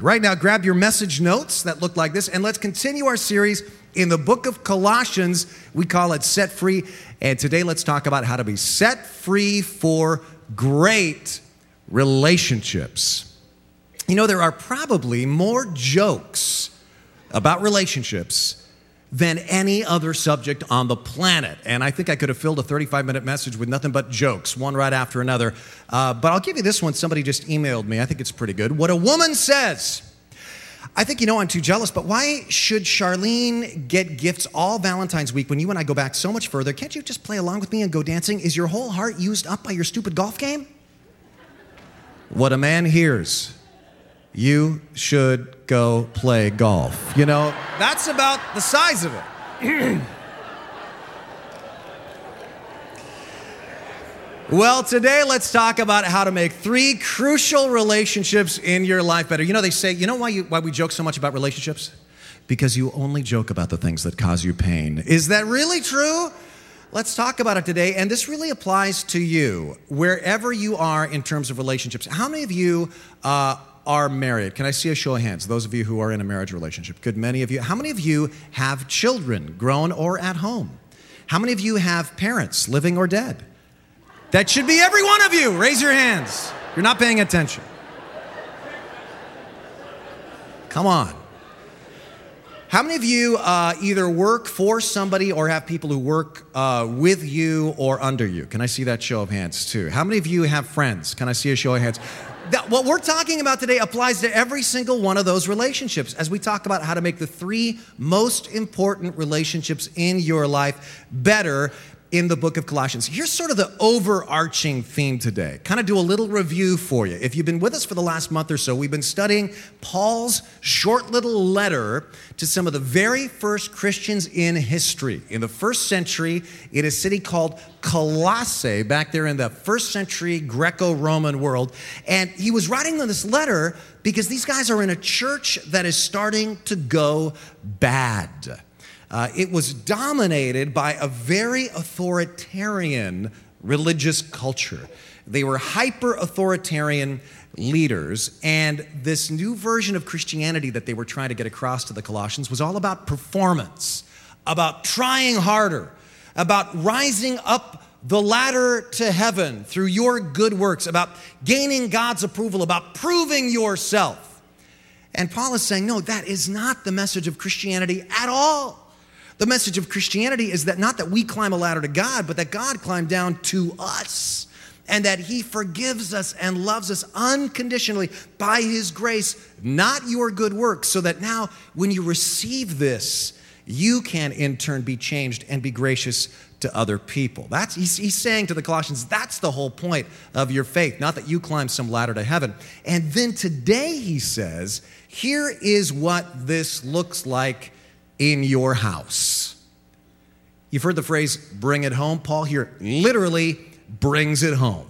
Right now, grab your message notes that look like this, and let's continue our series in the book of Colossians. We call it Set Free. And today, let's talk about how to be set free for great relationships. You know, there are probably more jokes about relationships than any other subject on the planet. And I think I could have filled a 35 minute message with nothing but jokes, one right after another. Uh, but I'll give you this one. Somebody just emailed me. I think it's pretty good. What a woman says. I think you know I'm too jealous, but why should Charlene get gifts all Valentine's week when you and I go back so much further? Can't you just play along with me and go dancing? Is your whole heart used up by your stupid golf game? What a man hears you should go play golf. You know, that's about the size of it. well, today let's talk about how to make three crucial relationships in your life better. You know, they say, you know why, you, why we joke so much about relationships? Because you only joke about the things that cause you pain. Is that really true? Let's talk about it today. And this really applies to you, wherever you are in terms of relationships. How many of you uh, are married? Can I see a show of hands? Those of you who are in a marriage relationship. Good many of you. How many of you have children, grown or at home? How many of you have parents, living or dead? That should be every one of you. Raise your hands. You're not paying attention. Come on. How many of you uh, either work for somebody or have people who work uh, with you or under you? Can I see that show of hands too? How many of you have friends? Can I see a show of hands? That, what we're talking about today applies to every single one of those relationships as we talk about how to make the three most important relationships in your life better in the book of Colossians. Here's sort of the overarching theme today. Kind of do a little review for you. If you've been with us for the last month or so, we've been studying Paul's short little letter to some of the very first Christians in history. In the first century, in a city called Colossae, back there in the first century Greco Roman world. And he was writing them this letter because these guys are in a church that is starting to go bad. Uh, it was dominated by a very authoritarian religious culture. They were hyper authoritarian leaders, and this new version of Christianity that they were trying to get across to the Colossians was all about performance, about trying harder, about rising up the ladder to heaven through your good works, about gaining God's approval, about proving yourself. And Paul is saying, no, that is not the message of Christianity at all. The message of Christianity is that not that we climb a ladder to God, but that God climbed down to us and that He forgives us and loves us unconditionally by His grace, not your good works, so that now when you receive this, you can in turn be changed and be gracious to other people. That's he's, he's, saying to the Colossians, that's the whole point of your faith, not that you climb some ladder to heaven. And then today he says, here is what this looks like in your house. You've heard the phrase bring it home. Paul here literally brings it home.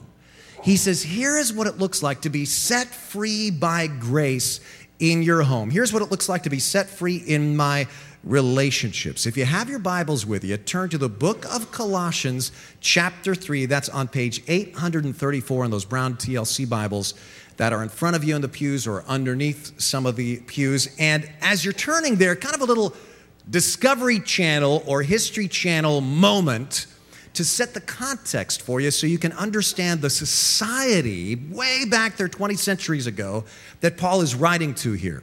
He says, Here is what it looks like to be set free by grace in your home. Here's what it looks like to be set free in my relationships. If you have your Bibles with you, turn to the book of Colossians, chapter 3. That's on page 834 in those brown TLC Bibles that are in front of you in the pews or underneath some of the pews. And as you're turning there, kind of a little Discovery Channel or History Channel moment to set the context for you so you can understand the society way back there 20 centuries ago that Paul is writing to here.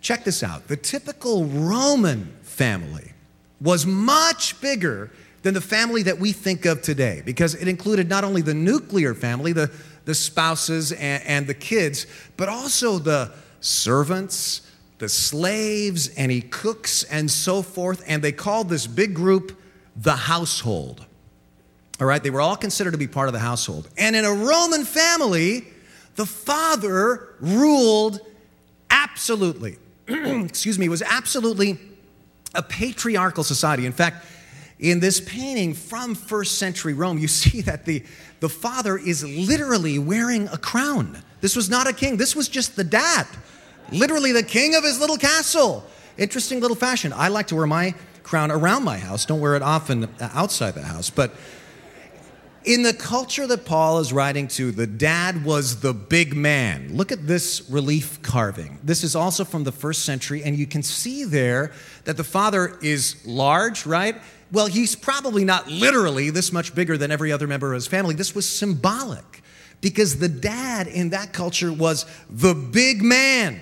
Check this out the typical Roman family was much bigger than the family that we think of today because it included not only the nuclear family, the, the spouses and, and the kids, but also the servants the slaves and he cooks and so forth. And they called this big group the household. All right, they were all considered to be part of the household. And in a Roman family, the father ruled absolutely. Excuse me, was absolutely a patriarchal society. In fact, in this painting from first century Rome, you see that the, the father is literally wearing a crown. This was not a king, this was just the dad literally the king of his little castle. Interesting little fashion. I like to wear my crown around my house, don't wear it often outside the house. But In the culture that Paul is writing to, the dad was the big man. Look at this relief carving. This is also from the first century, and you can see there that the father is large, right? Well, he's probably not literally this much bigger than every other member of his family. This was symbolic because the dad in that culture was the big man.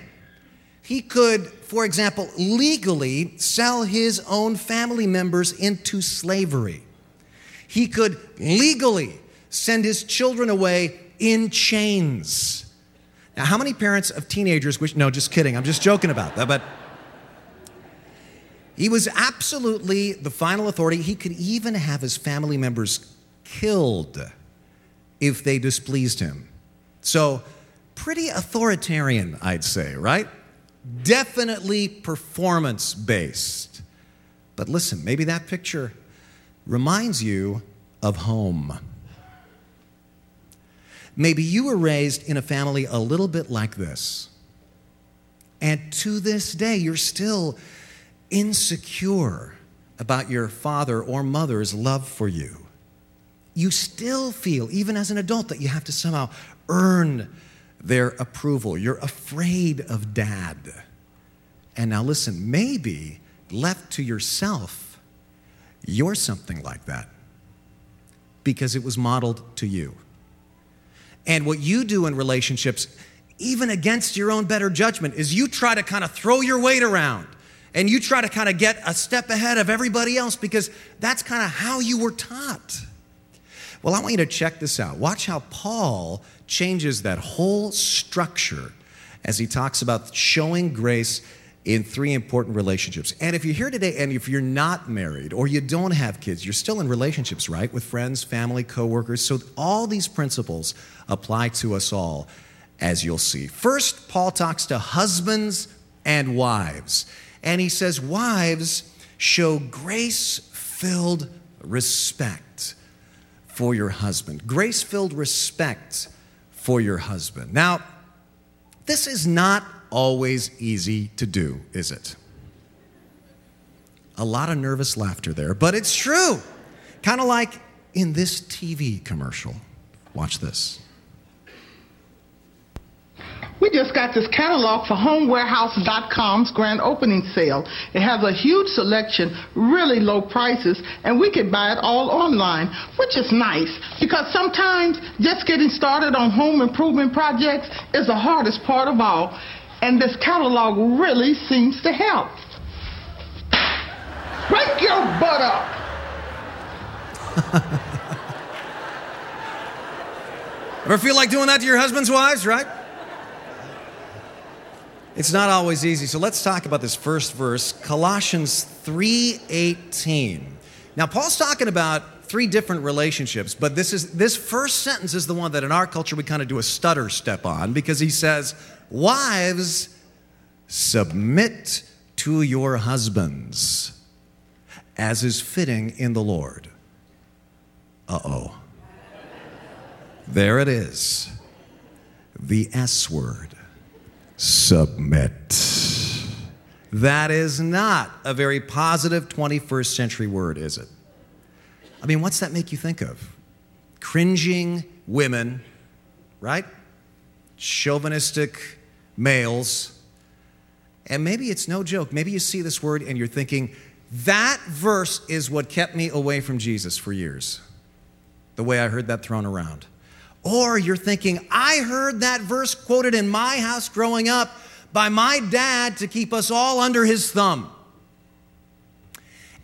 He could, for example, legally sell his own family members into slavery. He could legally send his children away in chains. Now, how many parents of teenagers wish, no, just kidding, I'm just joking about that, but he was absolutely the final authority. He could even have his family members killed if they displeased him. So, pretty authoritarian, I'd say, right? Definitely performance based. But listen, maybe that picture reminds you of home. Maybe you were raised in a family a little bit like this. And to this day, you're still insecure about your father or mother's love for you. You still feel, even as an adult, that you have to somehow earn their approval. You're afraid of dad. And now, listen, maybe left to yourself, you're something like that because it was modeled to you. And what you do in relationships, even against your own better judgment, is you try to kind of throw your weight around and you try to kind of get a step ahead of everybody else because that's kind of how you were taught. Well, I want you to check this out. Watch how Paul changes that whole structure as he talks about showing grace in three important relationships. And if you're here today and if you're not married or you don't have kids, you're still in relationships, right? With friends, family, coworkers. So all these principles apply to us all, as you'll see. First, Paul talks to husbands and wives. And he says, Wives, show grace filled respect for your husband. Grace filled respect for your husband. Now, this is not always easy to do, is it? A lot of nervous laughter there, but it's true. Kind of like in this TV commercial. Watch this. We just got this catalog for HomeWarehouse.com's grand opening sale. It has a huge selection, really low prices, and we can buy it all online, which is nice because sometimes just getting started on home improvement projects is the hardest part of all and this catalog really seems to help. Break your butt up. Ever feel like doing that to your husband's wives, right? It's not always easy. So let's talk about this first verse, Colossians 3:18. Now Paul's talking about three different relationships, but this is this first sentence is the one that in our culture we kind of do a stutter step on because he says, Wives, submit to your husbands as is fitting in the Lord. Uh oh. There it is. The S word submit. That is not a very positive 21st century word, is it? I mean, what's that make you think of? Cringing women, right? Chauvinistic males. And maybe it's no joke. Maybe you see this word and you're thinking, that verse is what kept me away from Jesus for years, the way I heard that thrown around. Or you're thinking, I heard that verse quoted in my house growing up by my dad to keep us all under his thumb.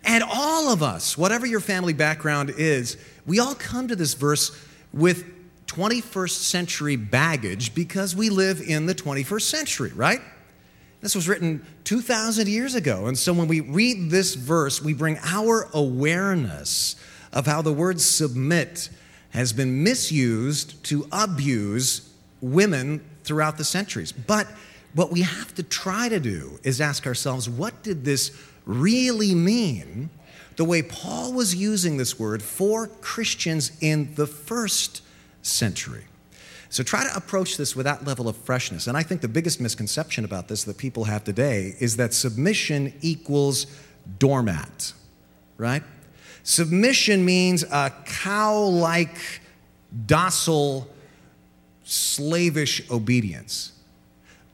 And all of us, whatever your family background is, we all come to this verse with 21st century baggage because we live in the 21st century, right? This was written 2,000 years ago. And so when we read this verse, we bring our awareness of how the word submit has been misused to abuse women throughout the centuries. But what we have to try to do is ask ourselves what did this really mean the way Paul was using this word for Christians in the first century. So try to approach this with that level of freshness. And I think the biggest misconception about this that people have today is that submission equals doormat, right? Submission means a cow like, docile, slavish obedience.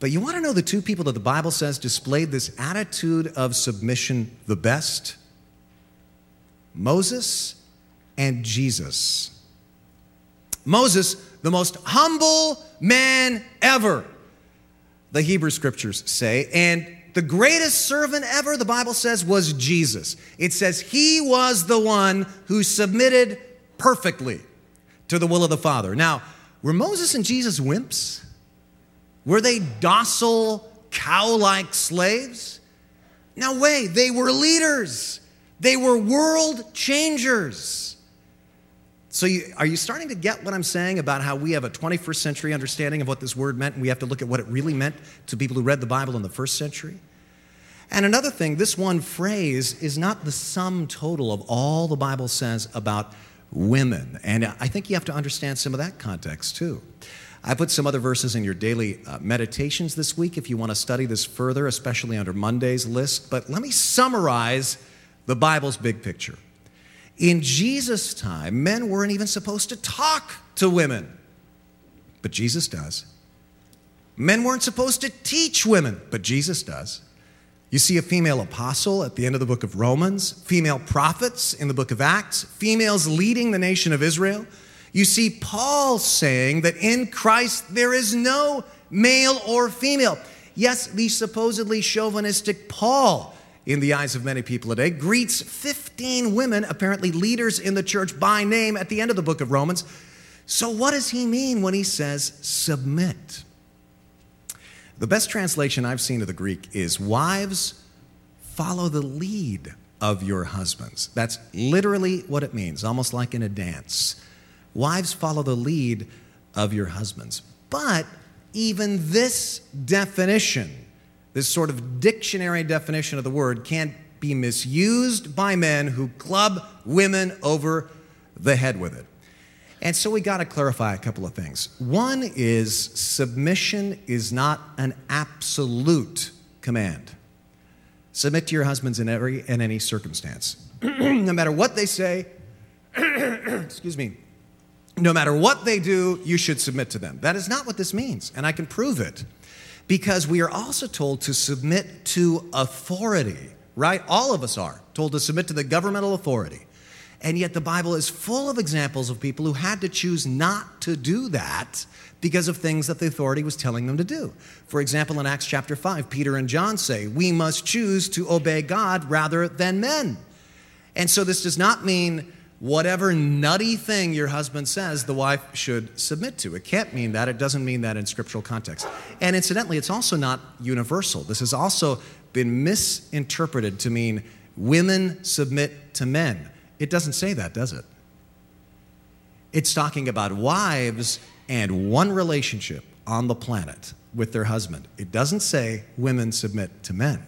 But you want to know the two people that the Bible says displayed this attitude of submission the best? Moses and Jesus. Moses, the most humble man ever, the Hebrew scriptures say, and the greatest servant ever, the Bible says, was Jesus. It says he was the one who submitted perfectly to the will of the Father. Now, were Moses and Jesus wimps? Were they docile, cow like slaves? No way. They were leaders, they were world changers. So, you, are you starting to get what I'm saying about how we have a 21st century understanding of what this word meant, and we have to look at what it really meant to people who read the Bible in the first century? And another thing, this one phrase is not the sum total of all the Bible says about women. And I think you have to understand some of that context too. I put some other verses in your daily uh, meditations this week if you want to study this further, especially under Monday's list. But let me summarize the Bible's big picture. In Jesus' time, men weren't even supposed to talk to women, but Jesus does. Men weren't supposed to teach women, but Jesus does. You see a female apostle at the end of the book of Romans, female prophets in the book of Acts, females leading the nation of Israel. You see Paul saying that in Christ there is no male or female. Yes, the supposedly chauvinistic Paul in the eyes of many people today, greets 15 women, apparently leaders in the church by name, at the end of the book of Romans. So, what does he mean when he says submit? The best translation I've seen of the Greek is wives, follow the lead of your husbands. That's literally what it means, almost like in a dance. Wives, follow the lead of your husbands. But even this definition this sort of dictionary definition of the word can't be misused by men who club women over the head with it. And so we got to clarify a couple of things. One is submission is not an absolute command. Submit to your husbands in every and any circumstance. no matter what they say, excuse me, no matter what they do, you should submit to them. That is not what this means, and I can prove it because we are also told to submit to authority, right? All of us are told to submit to the governmental authority. And yet the Bible is full of examples of people who had to choose not to do that because of things that the authority was telling them to do. For example, in Acts chapter 5, Peter and John say, We must choose to obey God rather than men. And so this does not mean whatever nutty thing your husband says, the wife should submit to. It can't mean that. It doesn't mean that in scriptural context. And incidentally, it's also not universal. This has also been misinterpreted to mean women submit to men. It doesn't say that, does it? It's talking about wives and one relationship on the planet with their husband. It doesn't say women submit to men.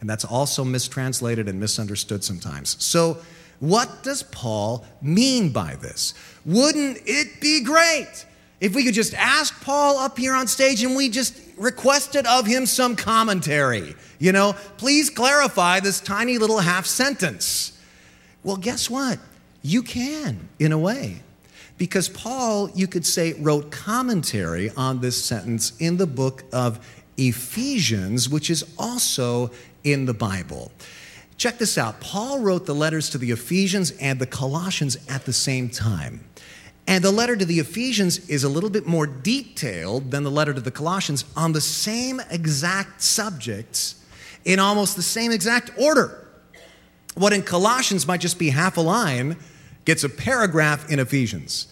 And that's also mistranslated and misunderstood sometimes. So, what does Paul mean by this? Wouldn't it be great if we could just ask Paul up here on stage and we just requested of him some commentary? You know, please clarify this tiny little half sentence. Well, guess what? You can, in a way. Because Paul, you could say, wrote commentary on this sentence in the book of Ephesians, which is also in the Bible. Check this out. Paul wrote the letters to the Ephesians and the Colossians at the same time. And the letter to the Ephesians is a little bit more detailed than the letter to the Colossians on the same exact subjects in almost the same exact order. What in Colossians might just be half a line gets a paragraph in Ephesians.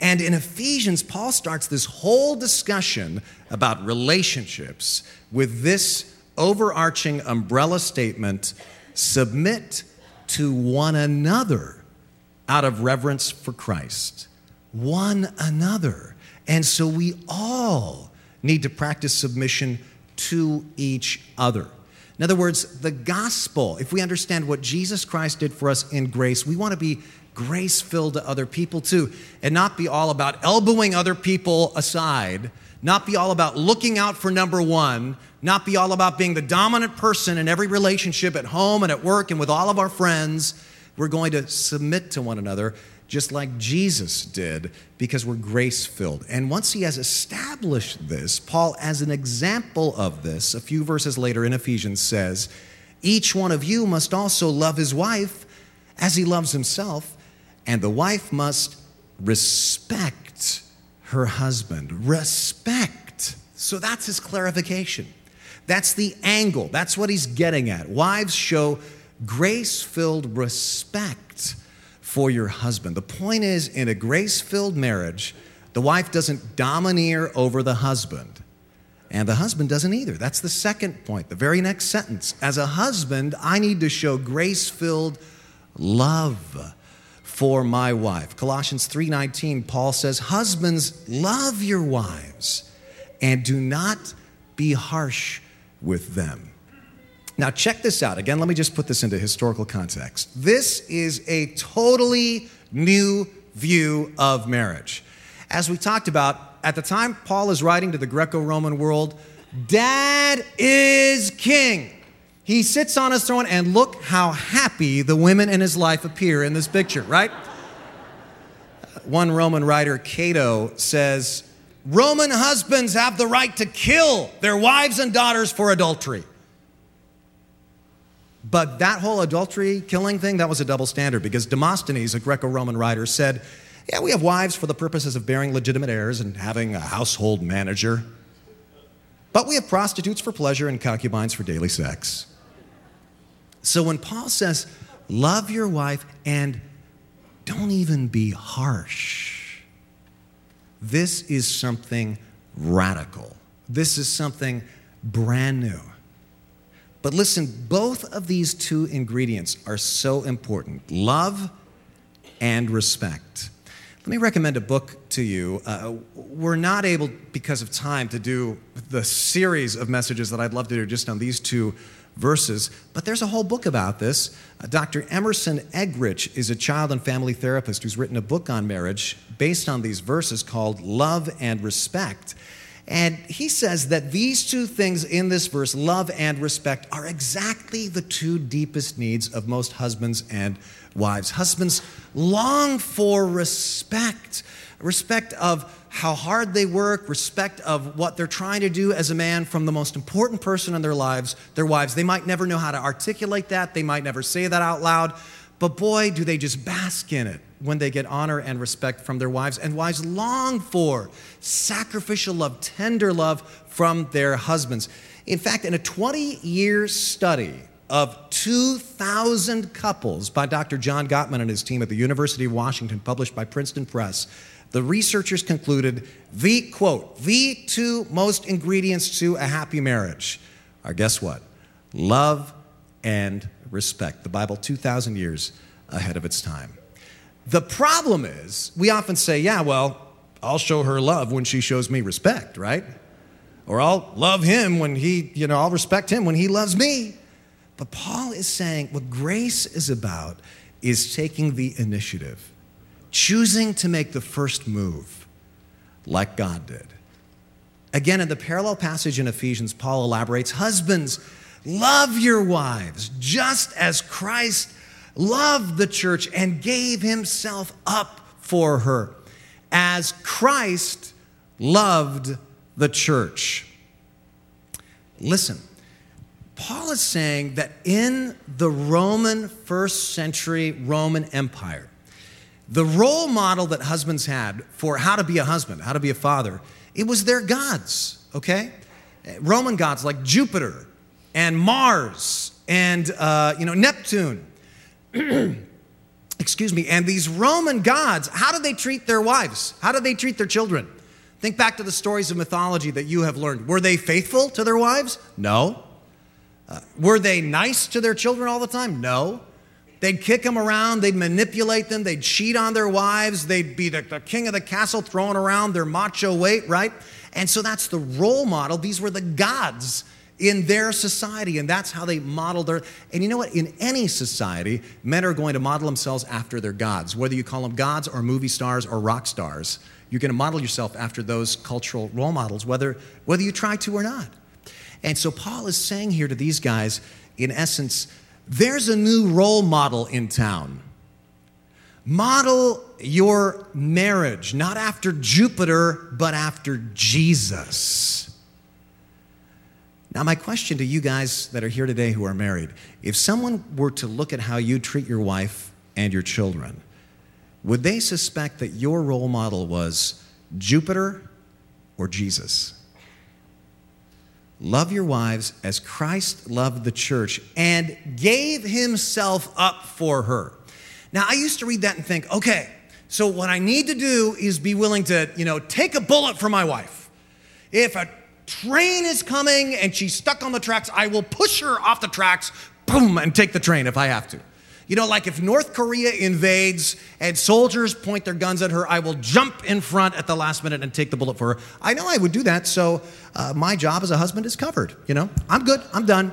And in Ephesians, Paul starts this whole discussion about relationships with this overarching umbrella statement submit to one another out of reverence for Christ. One another. And so we all need to practice submission to each other. In other words, the gospel, if we understand what Jesus Christ did for us in grace, we want to be grace filled to other people too, and not be all about elbowing other people aside, not be all about looking out for number one, not be all about being the dominant person in every relationship at home and at work and with all of our friends, We're going to submit to one another just like Jesus did because we're grace filled. And once he has established this, Paul, as an example of this, a few verses later in Ephesians says, Each one of you must also love his wife as he loves himself, and the wife must respect her husband. Respect. So that's his clarification. That's the angle. That's what he's getting at. Wives show grace filled respect for your husband. The point is, in a grace filled marriage, the wife doesn't domineer over the husband, and the husband doesn't either. That's the second point, the very next sentence. As a husband, I need to show grace filled love for my wife. Colossians 3:19 Paul says, "Husbands, love your wives and do not be harsh with them." Now, check this out. Again, let me just put this into historical context. This is a totally new view of marriage. As we talked about, at the time Paul is writing to the Greco Roman world, Dad is king. He sits on his throne, and look how happy the women in his life appear in this picture, right? One Roman writer, Cato, says Roman husbands have the right to kill their wives and daughters for adultery. But that whole adultery killing thing, that was a double standard because Demosthenes, a Greco Roman writer, said, Yeah, we have wives for the purposes of bearing legitimate heirs and having a household manager. But we have prostitutes for pleasure and concubines for daily sex. So when Paul says, Love your wife and don't even be harsh, this is something radical. This is something brand new. But listen, both of these two ingredients are so important love and respect. Let me recommend a book to you. Uh, we're not able, because of time, to do the series of messages that I'd love to do just on these two verses, but there's a whole book about this. Uh, Dr. Emerson Eggerichs is a child and family therapist who's written a book on marriage based on these verses called Love and Respect. And he says that these two things in this verse, love and respect, are exactly the two deepest needs of most husbands and wives. Husbands long for respect, respect of how hard they work, respect of what they're trying to do as a man from the most important person in their lives, their wives. They might never know how to articulate that, they might never say that out loud, but boy, do they just bask in it when they get honor and respect from their wives. And wives long for sacrificial love, tender love from their husbands. In fact, in a 20 year study of 2,000 couples by Dr. John Gottman and his team at the University of Washington, published by Princeton Press, the researchers concluded the quote, the two most ingredients to a happy marriage are guess what? Love and respect. The Bible, 2,000 years ahead of its time. The problem is, we often say, yeah, well, I'll show her love when she shows me respect, right? Or I'll love him when he, you know, I'll respect him when he loves me. But Paul is saying what grace is about is taking the initiative, choosing to make the first move like God did. Again, in the parallel passage in Ephesians, Paul elaborates Husbands, Love your wives, just as Christ loved the church and gave himself up for her, as Christ loved the church. Listen, Paul is saying that in the Roman first century Roman Empire, the role model that husbands had for how to be a husband, how to be a father, it was their gods, okay? Roman gods like Jupiter and Mars and uh, you know Neptune. Excuse me. And these Roman gods, how did they treat their wives? How did they treat their children? Think back to the stories of mythology that you have learned. Were they faithful to their wives? No. Uh, were they nice to their children all the time? No. They'd kick them around, they'd manipulate them, they'd cheat on their wives, they'd be the, the king of the castle throwing around their macho weight, right? And so that's the role model. These were the gods in their society, and that's how they model their. And you know what? In any society, men are going to model themselves after their gods, whether you call them gods or movie stars or rock stars. You're going to model yourself after those cultural role models, whether, whether you try to or not. And so Paul is saying here to these guys, in essence, there's a new role model in town. Model your marriage not after Jupiter, but after Jesus. Now, my question to you guys that are here today who are married if someone were to look at how you treat your wife and your children, would they suspect that your role model was Jupiter or Jesus? Love your wives as Christ loved the church and gave himself up for her. Now, I used to read that and think, okay, so what I need to do is be willing to, you know, take a bullet for my wife. If a train is coming and she's stuck on the tracks, I will push her off the tracks, boom, and take the train if I have to. You know, like if North Korea invades and soldiers point their guns at her, I will jump in front at the last minute and take the bullet for her. I know I would do that, so uh, my job as a husband is covered. You know, I'm good, I'm done.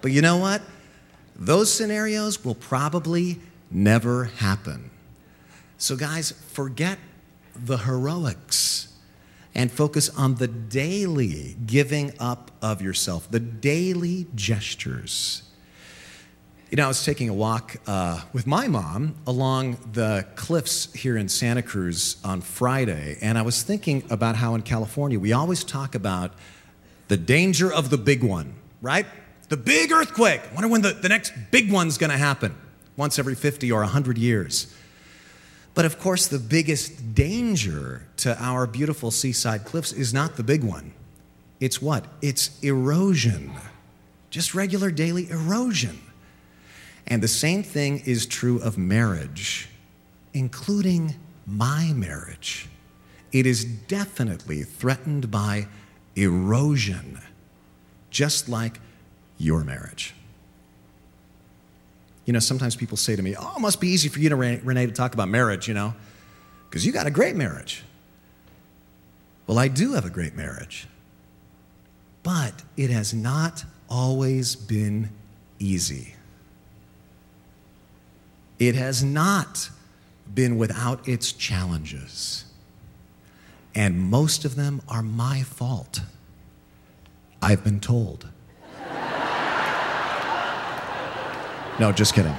But you know what? Those scenarios will probably never happen. So, guys, forget the heroics and focus on the daily giving up of yourself, the daily gestures. You know, I was taking a walk uh, with my mom along the cliffs here in Santa Cruz on Friday, and I was thinking about how in California we always talk about the danger of the big one, right? The big earthquake. I wonder when the, the next big one's gonna happen, once every 50 or 100 years. But of course, the biggest danger to our beautiful seaside cliffs is not the big one. It's what? It's erosion. Just regular daily erosion. And the same thing is true of marriage, including my marriage. It is definitely threatened by erosion, just like your marriage. You know, sometimes people say to me, Oh, it must be easy for you to, Renee, to talk about marriage, you know, because you got a great marriage. Well, I do have a great marriage, but it has not always been easy. It has not been without its challenges. And most of them are my fault. I've been told. No, just kidding.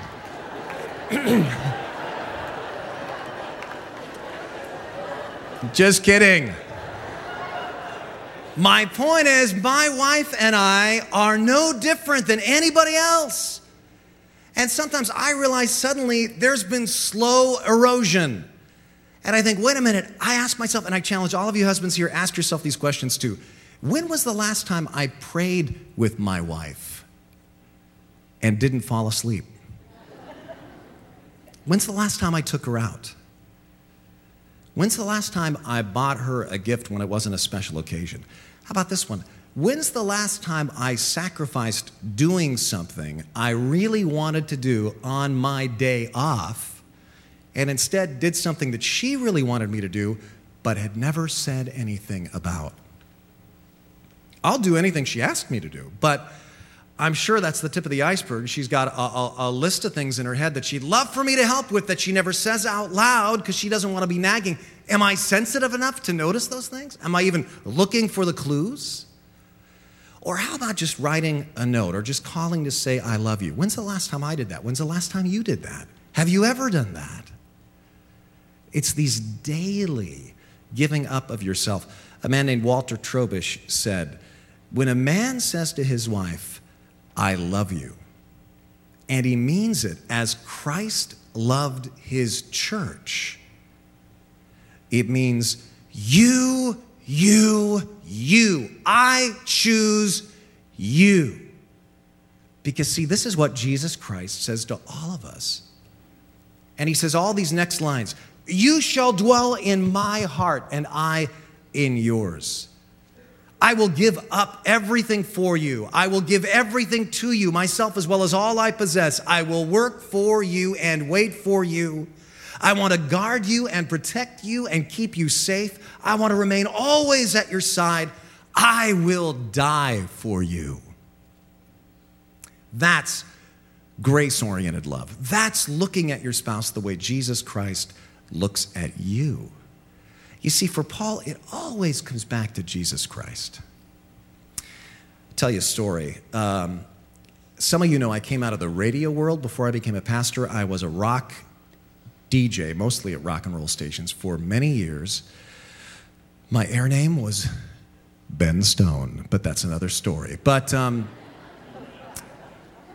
just kidding. My point is, my wife and I are no different than anybody else. And sometimes I realize suddenly there's been slow erosion. And I think, wait a minute, I ask myself, and I challenge all of you husbands here, ask yourself these questions too. When was the last time I prayed with my wife and didn't fall asleep? When's the last time I took her out? When's the last time I bought her a gift when it wasn't a special occasion? How about this one? When's the last time I sacrificed doing something I really wanted to do on my day off and instead did something that she really wanted me to do but had never said anything about? I'll do anything she asked me to do, but I'm sure that's the tip of the iceberg. She's got a, a, a, list of things in her head that she'd love for me to help with that she never says out loud because she doesn't want to be nagging. Am I sensitive enough to notice those things? Am I even looking for the clues? Or how about just writing a note or just calling to say, I love you? When's the last time I did that? When's the last time you did that? Have you ever done that? It's these daily giving up of yourself. A man named Walter Trobisch said, When a man says to his wife, I love you, and he means it as Christ loved his church, it means you you, you. I choose you. Because, see, this is what Jesus Christ says to all of us. And he says all these next lines You shall dwell in my heart, and I in yours. I will give up everything for you. I will give everything to you, myself as well as all I possess. I will work for you and wait for you. I want to guard you and protect you and keep you safe. I want to remain always at your side. I will die for you. That's grace oriented love. That's looking at your spouse the way Jesus Christ looks at you. You see, for Paul, it always comes back to Jesus Christ. I'll tell you a story. Um, some of you know I came out of the radio world before I became a pastor. I was a rock DJ, mostly at rock and roll stations, for many years. My air name was Ben Stone, but that's another story. But um,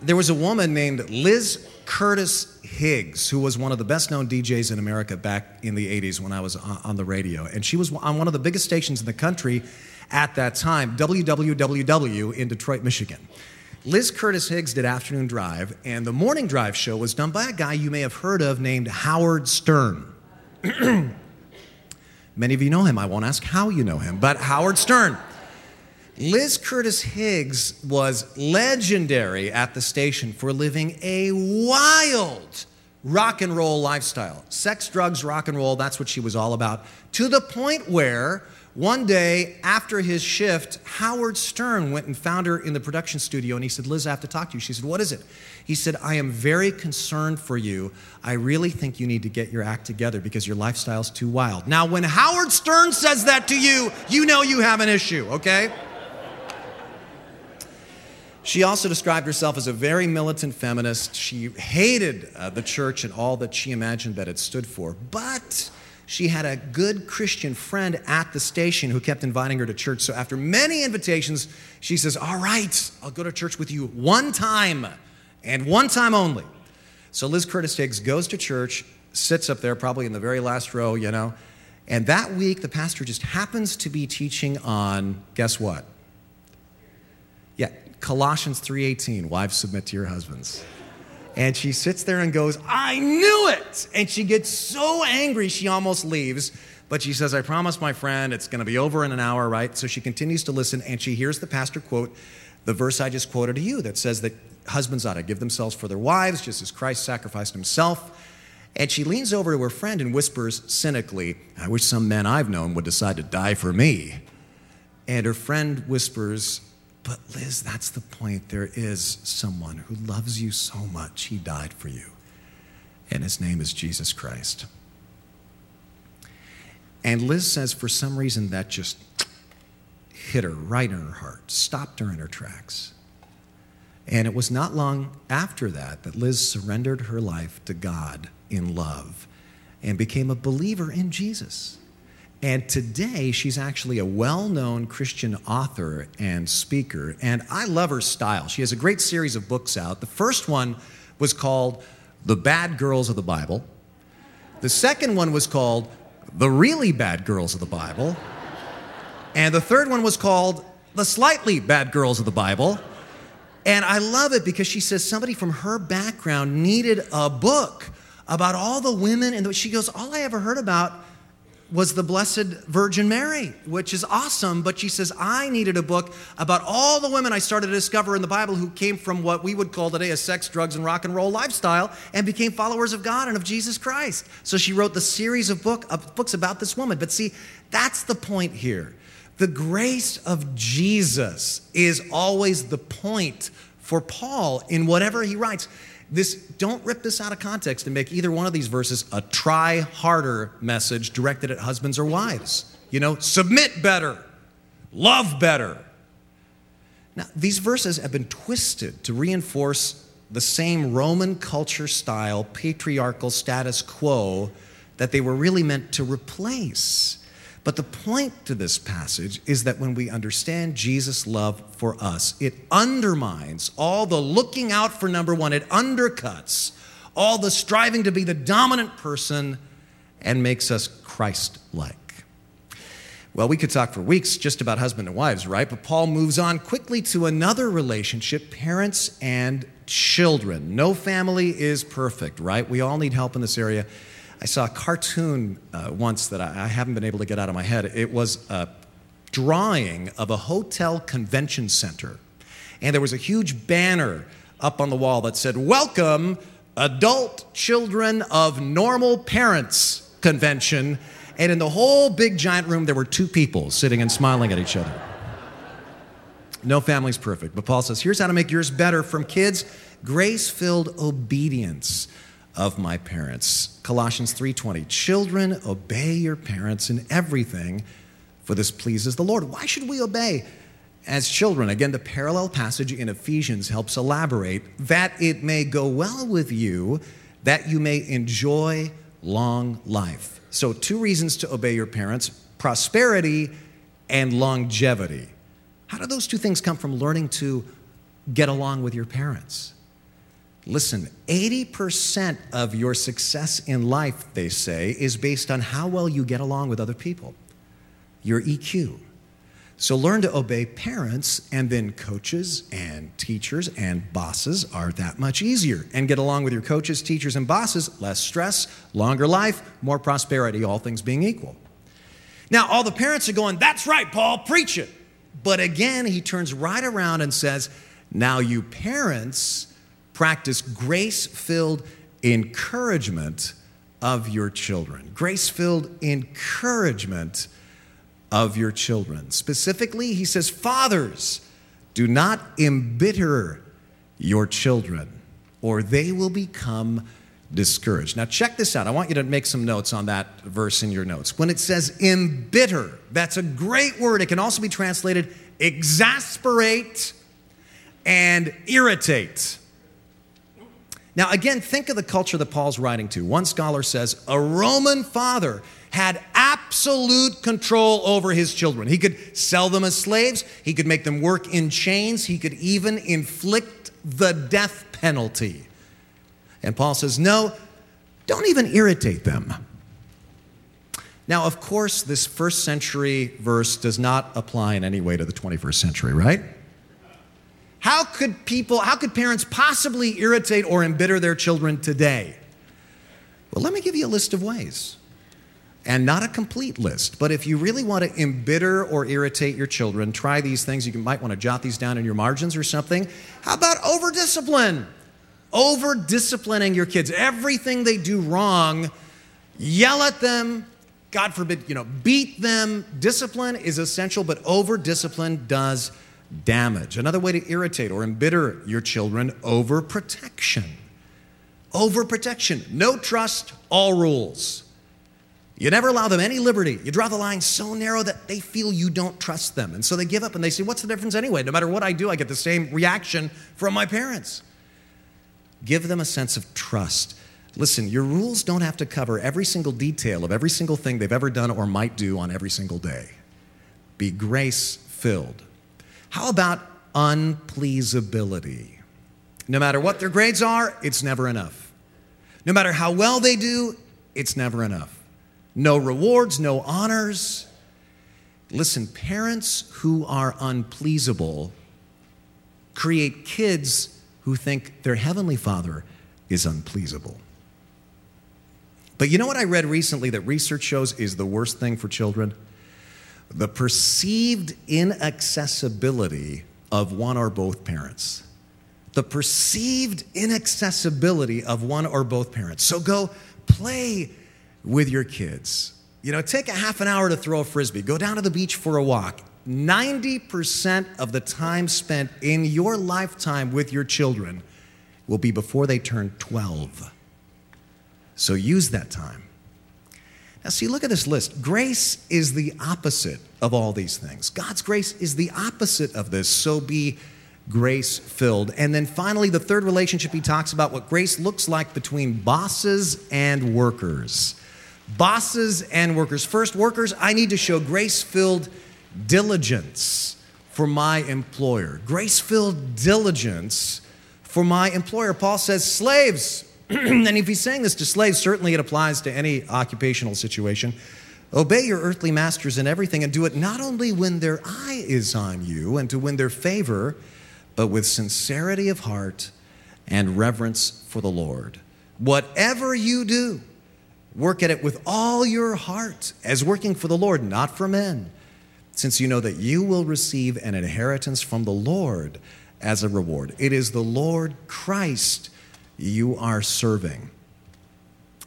there was a woman named Liz Curtis Higgs, who was one of the best known DJs in America back in the 80s when I was on the radio. And she was on one of the biggest stations in the country at that time, WWWW in Detroit, Michigan. Liz Curtis Higgs did Afternoon Drive, and the Morning Drive show was done by a guy you may have heard of named Howard Stern. Many of you know him. I won't ask how you know him, but Howard Stern. Liz Curtis Higgs was legendary at the station for living a wild rock and roll lifestyle. Sex, drugs, rock and roll, that's what she was all about. To the point where one day after his shift, Howard Stern went and found her in the production studio and he said, Liz, I have to talk to you. She said, What is it? He said, I am very concerned for you. I really think you need to get your act together because your lifestyle's too wild. Now, when Howard Stern says that to you, you know you have an issue, okay? She also described herself as a very militant feminist. She hated uh, the church and all that she imagined that it stood for. But she had a good Christian friend at the station who kept inviting her to church. So after many invitations, she says, All right, I'll go to church with you one time and one time only. So Liz Curtis Higgs goes to church, sits up there, probably in the very last row, you know. And that week, the pastor just happens to be teaching on, guess what? Colossians 3:18, wives submit to your husbands. And she sits there and goes, I knew it! And she gets so angry she almost leaves. But she says, I promise my friend it's going to be over in an hour, right? So she continues to listen and she hears the pastor quote the verse I just quoted to you that says that husbands ought to give themselves for their wives just as Christ sacrificed himself. And she leans over to her friend and whispers cynically, I wish some men I've known would decide to die for me. And her friend whispers, but Liz, that's the point. There is someone who loves you so much, he died for you. And his name is Jesus Christ. And Liz says, for some reason, that just hit her right in her heart, stopped her in her tracks. And it was not long after that that Liz surrendered her life to God in love and became a believer in Jesus. And today, she's actually a well known Christian author and speaker. And I love her style. She has a great series of books out. The first one was called The Bad Girls of the Bible, the second one was called The Really Bad Girls of the Bible, and the third one was called The Slightly Bad Girls of the Bible. And I love it because she says somebody from her background needed a book about all the women, and she goes, All I ever heard about was the Blessed Virgin Mary, which is awesome. But she says, I needed a book about all the women I started to discover in the Bible who came from what we would call today a sex, drugs, and rock and roll lifestyle and became followers of God and of Jesus Christ. So she wrote the series of, book, of books about this woman. But see, that's the point here. The grace of Jesus is always the point for Paul in whatever he writes. This don't rip this out of context and make either one of these verses a try harder message directed at husbands or wives. You know, submit better, love better. Now, these verses have been twisted to reinforce the same Roman culture style patriarchal status quo that they were really meant to replace. But the point to this passage is that when we understand Jesus' love for us, it undermines all the looking out for number one, it undercuts all the striving to be the dominant person and makes us Christ like. Well, we could talk for weeks just about husband and wives, right? But Paul moves on quickly to another relationship parents and children. No family is perfect, right? We all need help in this area. I saw a cartoon uh, once that I, I haven't been able to get out of my head. It was a drawing of a hotel convention center. And there was a huge banner up on the wall that said, Welcome, adult children of normal parents convention. And in the whole big giant room, there were two people sitting and smiling at each other. No family's perfect, but Paul says, here's how to make yours better from kids grace filled obedience of my parents. Colossians 3:20. Children, obey your parents in everything, for this pleases the Lord. Why should we obey? as children. Again, the parallel passage in Ephesians helps elaborate that it may go well with you, that you may enjoy long life. So, two reasons to obey your parents prosperity and longevity. How do those two things come from learning to get along with your parents? Listen, 80% of your success in life, they say, is based on how well you get along with other people, your EQ. So learn to obey parents, and then coaches and teachers and bosses are that much easier. And get along with your coaches, teachers, and bosses, less stress, longer life, more prosperity, all things being equal. Now, all the parents are going, That's right, Paul, preach it. But again, he turns right around and says, Now, you parents, practice grace filled encouragement of your children. Grace filled encouragement of your children. Specifically, he says, Fathers, do not embitter your children, or they will become discouraged. Now, check this out. I want you to make some notes on that verse in your notes. When it says embitter, that's a great word. It can also be translated exasperate and irritate. Now, again, think of the culture that Paul's writing to. One scholar says a Roman father had absolute control over his children. He could sell them as slaves, he could make them work in chains, he could even inflict the death penalty. And Paul says, No, don't even irritate them. Now, of course, this first century verse does not apply in any way to the 21st century, right? How could people, how could parents possibly irritate or embitter their children today? Well, let me give you a list of ways. And not a complete list, but if you really want to embitter or irritate your children, try these things. You might want to jot these down in your margins or something. How about over discipline? Over disciplining your kids. Everything they do wrong, yell at them, God forbid, you know, beat them. Discipline is essential, but over discipline does damage. Another way to irritate or embitter your children over protection. Over protection. No trust, all rules. You never allow them any liberty. You draw the line so narrow that they feel you don't trust them. And so they give up and they say, What's the difference anyway? No matter what I do, I get the same reaction from my parents. Give them a sense of trust. Listen, your rules don't have to cover every single detail of every single thing they've ever done or might do on every single day. Be grace filled. How about unpleasability? No matter what their grades are, it's never enough. No matter how well they do, it's never enough. No rewards, no honors. Listen, parents who are unpleasable create kids who think their heavenly father is unpleasable. But you know what I read recently that research shows is the worst thing for children? The perceived inaccessibility of one or both parents. The perceived inaccessibility of one or both parents. So go play with your kids. You know, take a half an hour to throw a frisbee, go down to the beach for a walk. 90% of the time spent in your lifetime with your children will be before they turn 12. So use that time. Now, see, look at this list. Grace is the opposite of all these things. God's grace is the opposite of this. So be grace filled. And then finally, the third relationship he talks about what grace looks like between bosses and workers. Bosses and workers. First, workers, I need to show grace filled diligence for my employer. Grace filled diligence for my employer. Paul says, slaves, and if he's saying this to slaves, certainly it applies to any occupational situation. Obey your earthly masters in everything and do it not only when their eye is on you and to win their favor, but with sincerity of heart and reverence for the Lord. Whatever you do, work at it with all your heart as working for the Lord, not for men, since you know that you will receive an inheritance from the Lord as a reward. It is the Lord Christ you are serving.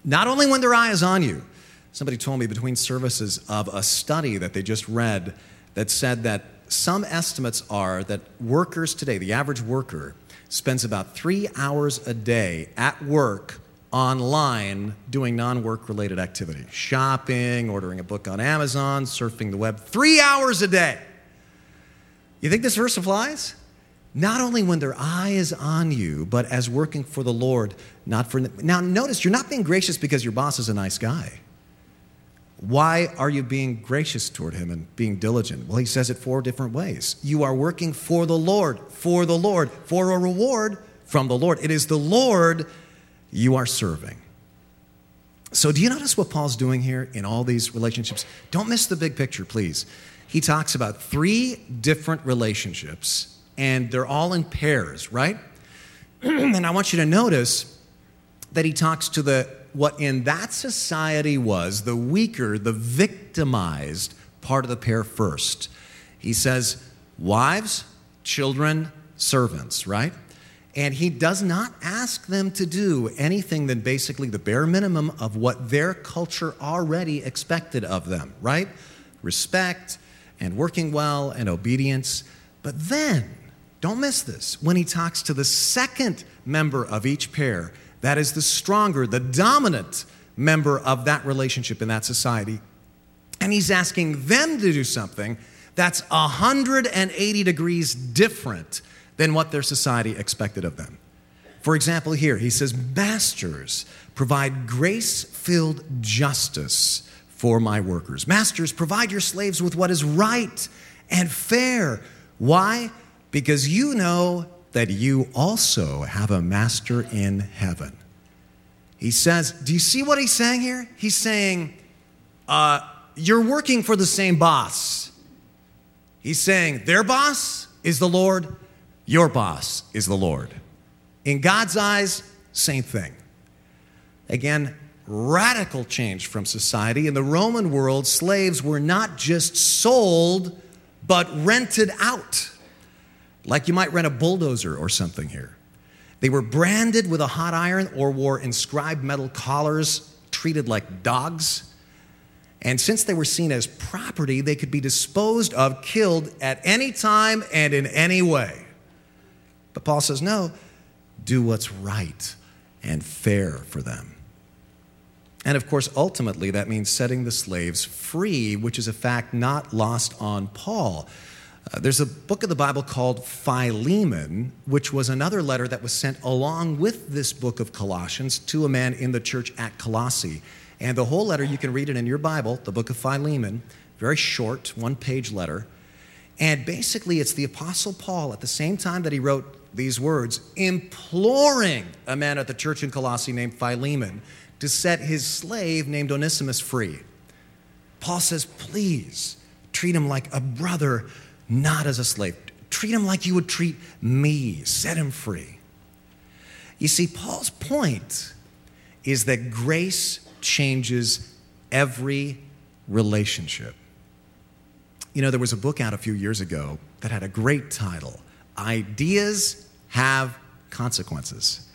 Not only when their eye is on you, somebody told me between services of a study that they just read that said that some estimates are that workers today, the average worker, spends about three hours a day at work online doing non work related activity shopping, ordering a book on Amazon, surfing the web. Three hours a day. You think this verse applies? Not only when their eye is on you, but as working for the Lord, not for. Now, notice you're not being gracious because your boss is a nice guy. Why are you being gracious toward him and being diligent? Well, he says it four different ways. You are working for the Lord, for the Lord, for a reward from the Lord. It is the Lord you are serving. So, do you notice what Paul's doing here in all these relationships? Don't miss the big picture, please. He talks about three different relationships, and they're all in pairs, right? and I want you to notice that he talks to the what in that society was the weaker, the victimized part of the pair first. He says, wives, children, servants, right? And he does not ask them to do anything than basically the bare minimum of what their culture already expected of them, right? Respect and working well and obedience. But then, don't miss this, when he talks to the second member of each pair, that is the stronger, the dominant member of that relationship in that society, and he's asking them to do something that's 180 degrees different than what their society expected of them. For example, here he says, Masters, provide grace filled justice for my workers. Masters, provide your slaves with what is right and fair. Why? Because you know that you also have a master in heaven. He says, Do you see what he's saying here? He's saying, uh, You're working for the same boss. He's saying, Their boss is the Lord, your boss is the Lord. In God's eyes, same thing. Again, radical change from society. In the Roman world, slaves were not just sold, but rented out, like you might rent a bulldozer or something here. They were branded with a hot iron or wore inscribed metal collars, treated like dogs. And since they were seen as property, they could be disposed of, killed at any time and in any way. But Paul says, no, do what's right and fair for them. And of course, ultimately, that means setting the slaves free, which is a fact not lost on Paul. Uh, there's a book of the Bible called Philemon, which was another letter that was sent along with this book of Colossians to a man in the church at Colossae. And the whole letter, you can read it in your Bible, the book of Philemon, very short, one page letter. And basically, it's the Apostle Paul, at the same time that he wrote these words, imploring a man at the church in Colossae named Philemon to set his slave named Onesimus free. Paul says, please treat him like a brother, not as a slave. Treat him like you would treat me. Set him free. You see, Paul's point is that grace changes every relationship. You know, there was a book out a few years ago that had a great title Ideas have consequences.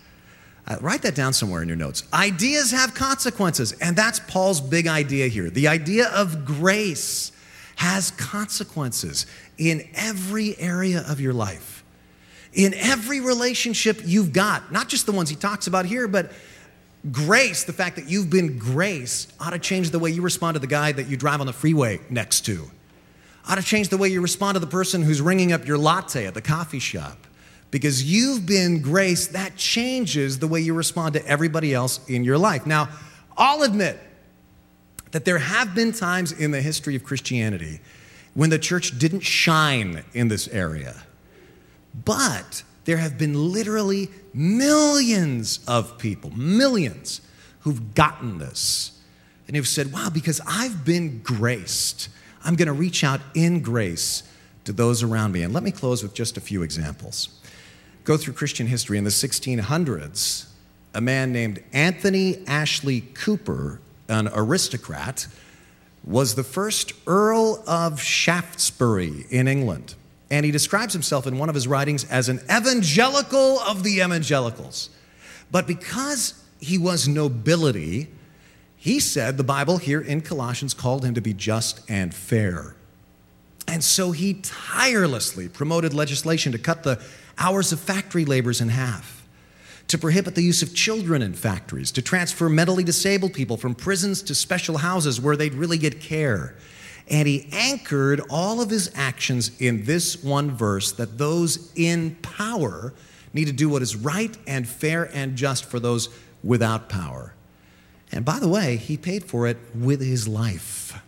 Uh, write that down somewhere in your notes. Ideas have consequences. And that's Paul's big idea here. The idea of grace has consequences in every area of your life, in every relationship you've got, not just the ones he talks about here, but grace, the fact that you've been graced, ought to change the way you respond to the guy that you drive on the freeway next to ought to change the way you respond to the person who's ringing up your latte at the coffee shop. Because you've been graced, that changes the way you respond to everybody else in your life. Now, I'll admit that there have been times in the history of Christianity when the church didn't shine in this area. But there have been literally millions of people, millions, who've gotten this and who've said, wow, because I've been graced. I'm going to reach out in grace to those around me. And let me close with just a few examples. Go through Christian history in the 1600s, a man named Anthony Ashley Cooper, an aristocrat, was the first Earl of Shaftesbury in England. And he describes himself in one of his writings as an evangelical of the evangelicals. But because he was nobility, he said the Bible here in Colossians called him to be just and fair. And so he tirelessly promoted legislation to cut the hours of factory labors in half, to prohibit the use of children in factories, to transfer mentally disabled people from prisons to special houses where they'd really get care, And he anchored all of his actions in this one verse that those in power need to do what is right and fair and just for those without power. And by the way, he paid for it with his life.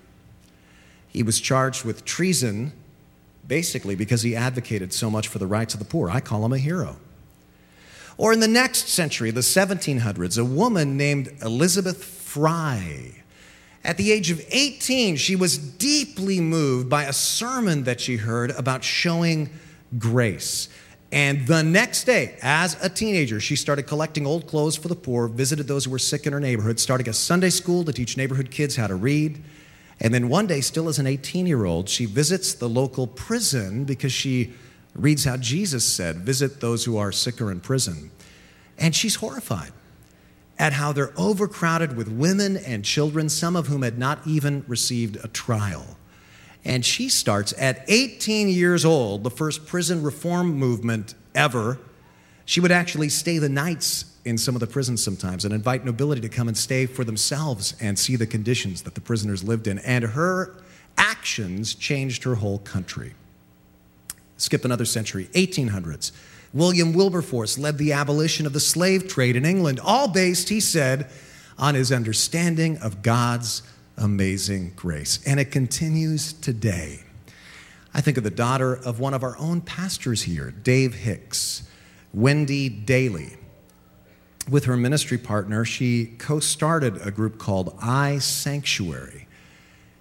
He was charged with treason basically because he advocated so much for the rights of the poor. I call him a hero. Or in the next century, the 1700s, a woman named Elizabeth Fry. At the age of 18, she was deeply moved by a sermon that she heard about showing grace. And the next day, as a teenager, she started collecting old clothes for the poor, visited those who were sick in her neighborhood, starting a Sunday school to teach neighborhood kids how to read. And then one day, still as an 18 year old, she visits the local prison because she reads how Jesus said, Visit those who are sick or in prison. And she's horrified at how they're overcrowded with women and children, some of whom had not even received a trial. And she starts at 18 years old, the first prison reform movement ever. She would actually stay the nights in some of the prisons sometimes and invite nobility to come and stay for themselves and see the conditions that the prisoners lived in. And her actions changed her whole country. Skip another century, 1800s. William Wilberforce led the abolition of the slave trade in England, all based, he said, on his understanding of God's amazing grace. And it continues today. I think of the daughter of one of our own pastors here, Dave Hicks, Wendy Daly. With her ministry partner, she co started a group called iSanctuary.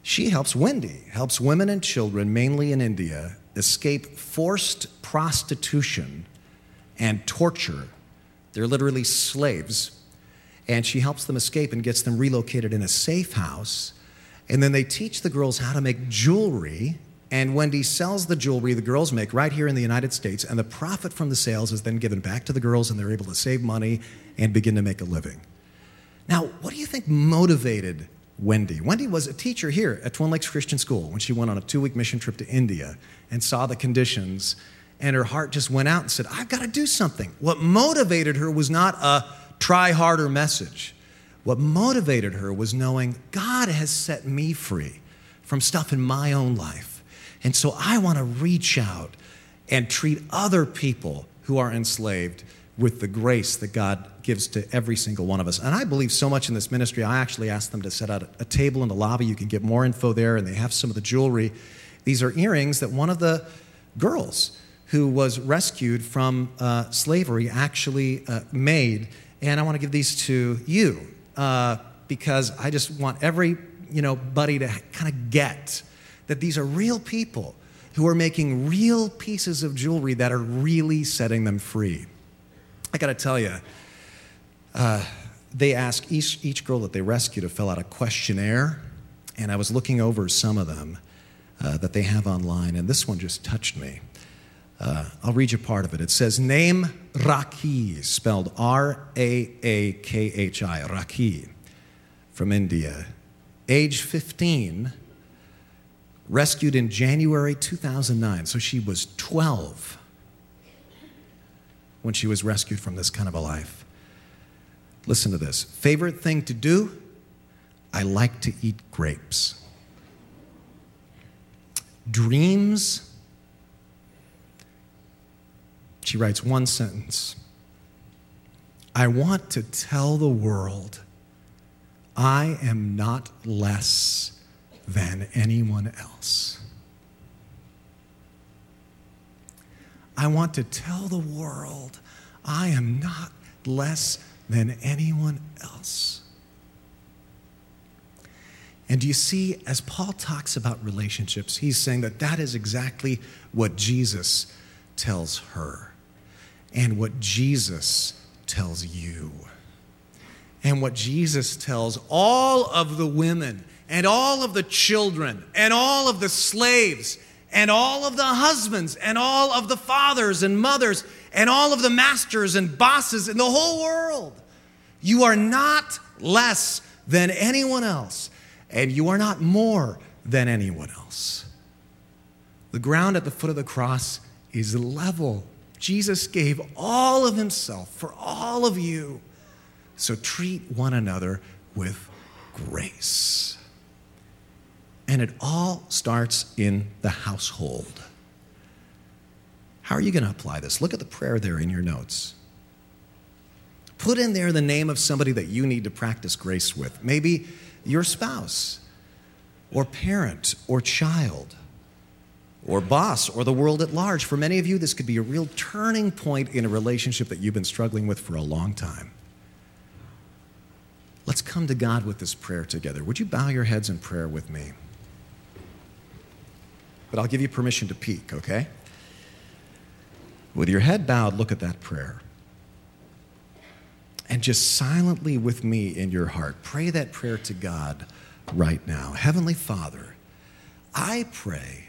She helps Wendy, helps women and children, mainly in India, escape forced prostitution and torture. They're literally slaves and she helps them escape and gets them relocated in a safe house. And then they teach the girls how to make jewelry. And Wendy sells the jewelry the girls make right here in the United States, and the profit from the sales is then given back to the girls, and they're able to save money and begin to make a living. Now, what do you think motivated Wendy? Wendy was a teacher here at Twin Lakes Christian School when she went on a two week mission trip to India and saw the conditions, and her heart just went out and said, I've got to do something. What motivated her was not a try harder message. What motivated her was knowing God has set me free from stuff in my own life. And so I want to reach out and treat other people who are enslaved with the grace that God gives to every single one of us. And I believe so much in this ministry, I actually asked them to set out a table in the lobby. You can get more info there, and they have some of the jewelry. These are earrings that one of the girls who was rescued from uh, slavery actually uh, made and I want to give these to you uh, because I just want every you know buddy to kind of get that these are real people who are making real pieces of jewelry that are really setting them free. I got to tell you, uh, they ask each, each girl that they rescue to fill out a questionnaire, and I was looking over some of them uh, that they have online, and this one just touched me. Uh, I'll read you part of it. It says, Name Rakhi, spelled R A A K H I, Rakhi, from India. Age 15, rescued in January 2009. So she was 12 when she was rescued from this kind of a life. Listen to this. Favorite thing to do? I like to eat grapes. Dreams she writes one sentence I want to tell the world I am not less than anyone else. I want to tell the world I am not less than anyone else. And do you see, as Paul talks about relationships, he's saying that that is exactly what Jesus tells her and what Jesus tells you. And what Jesus tells all of the women and all of the children and all of the slaves and all of the husbands and all of the fathers and mothers and all of the masters and bosses in the whole world. You are not less than anyone else, and you are not more than anyone else. The ground at the foot of the cross is level Jesus gave all of himself for all of you. So treat one another with grace. And it all starts in the household. How are you going to apply this? Look at the prayer there in your notes. Put in there the name of somebody that you need to practice grace with. Maybe your spouse, or parent, or child, or boss, or the world at large. For many of you, this could be a real turning point in a relationship that you've been struggling with for a long time. Let's come to God with this prayer together. Would you bow your heads in prayer with me? But I'll give you permission to peek, okay? With your head bowed, look at that prayer. And just silently with me in your heart, pray that prayer to God right now. Heavenly Father, I pray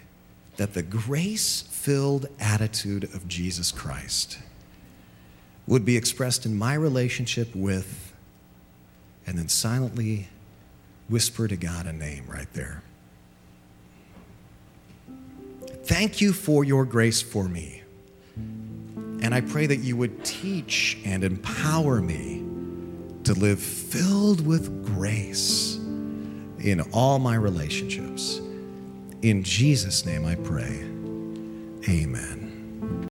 that the grace filled attitude of Jesus Christ would be expressed in my relationship with, and then silently whisper to God a name right there. Thank you for your grace for me. And I pray that you would teach and empower me to live filled with grace in all my relationships. In Jesus' name I pray. Amen.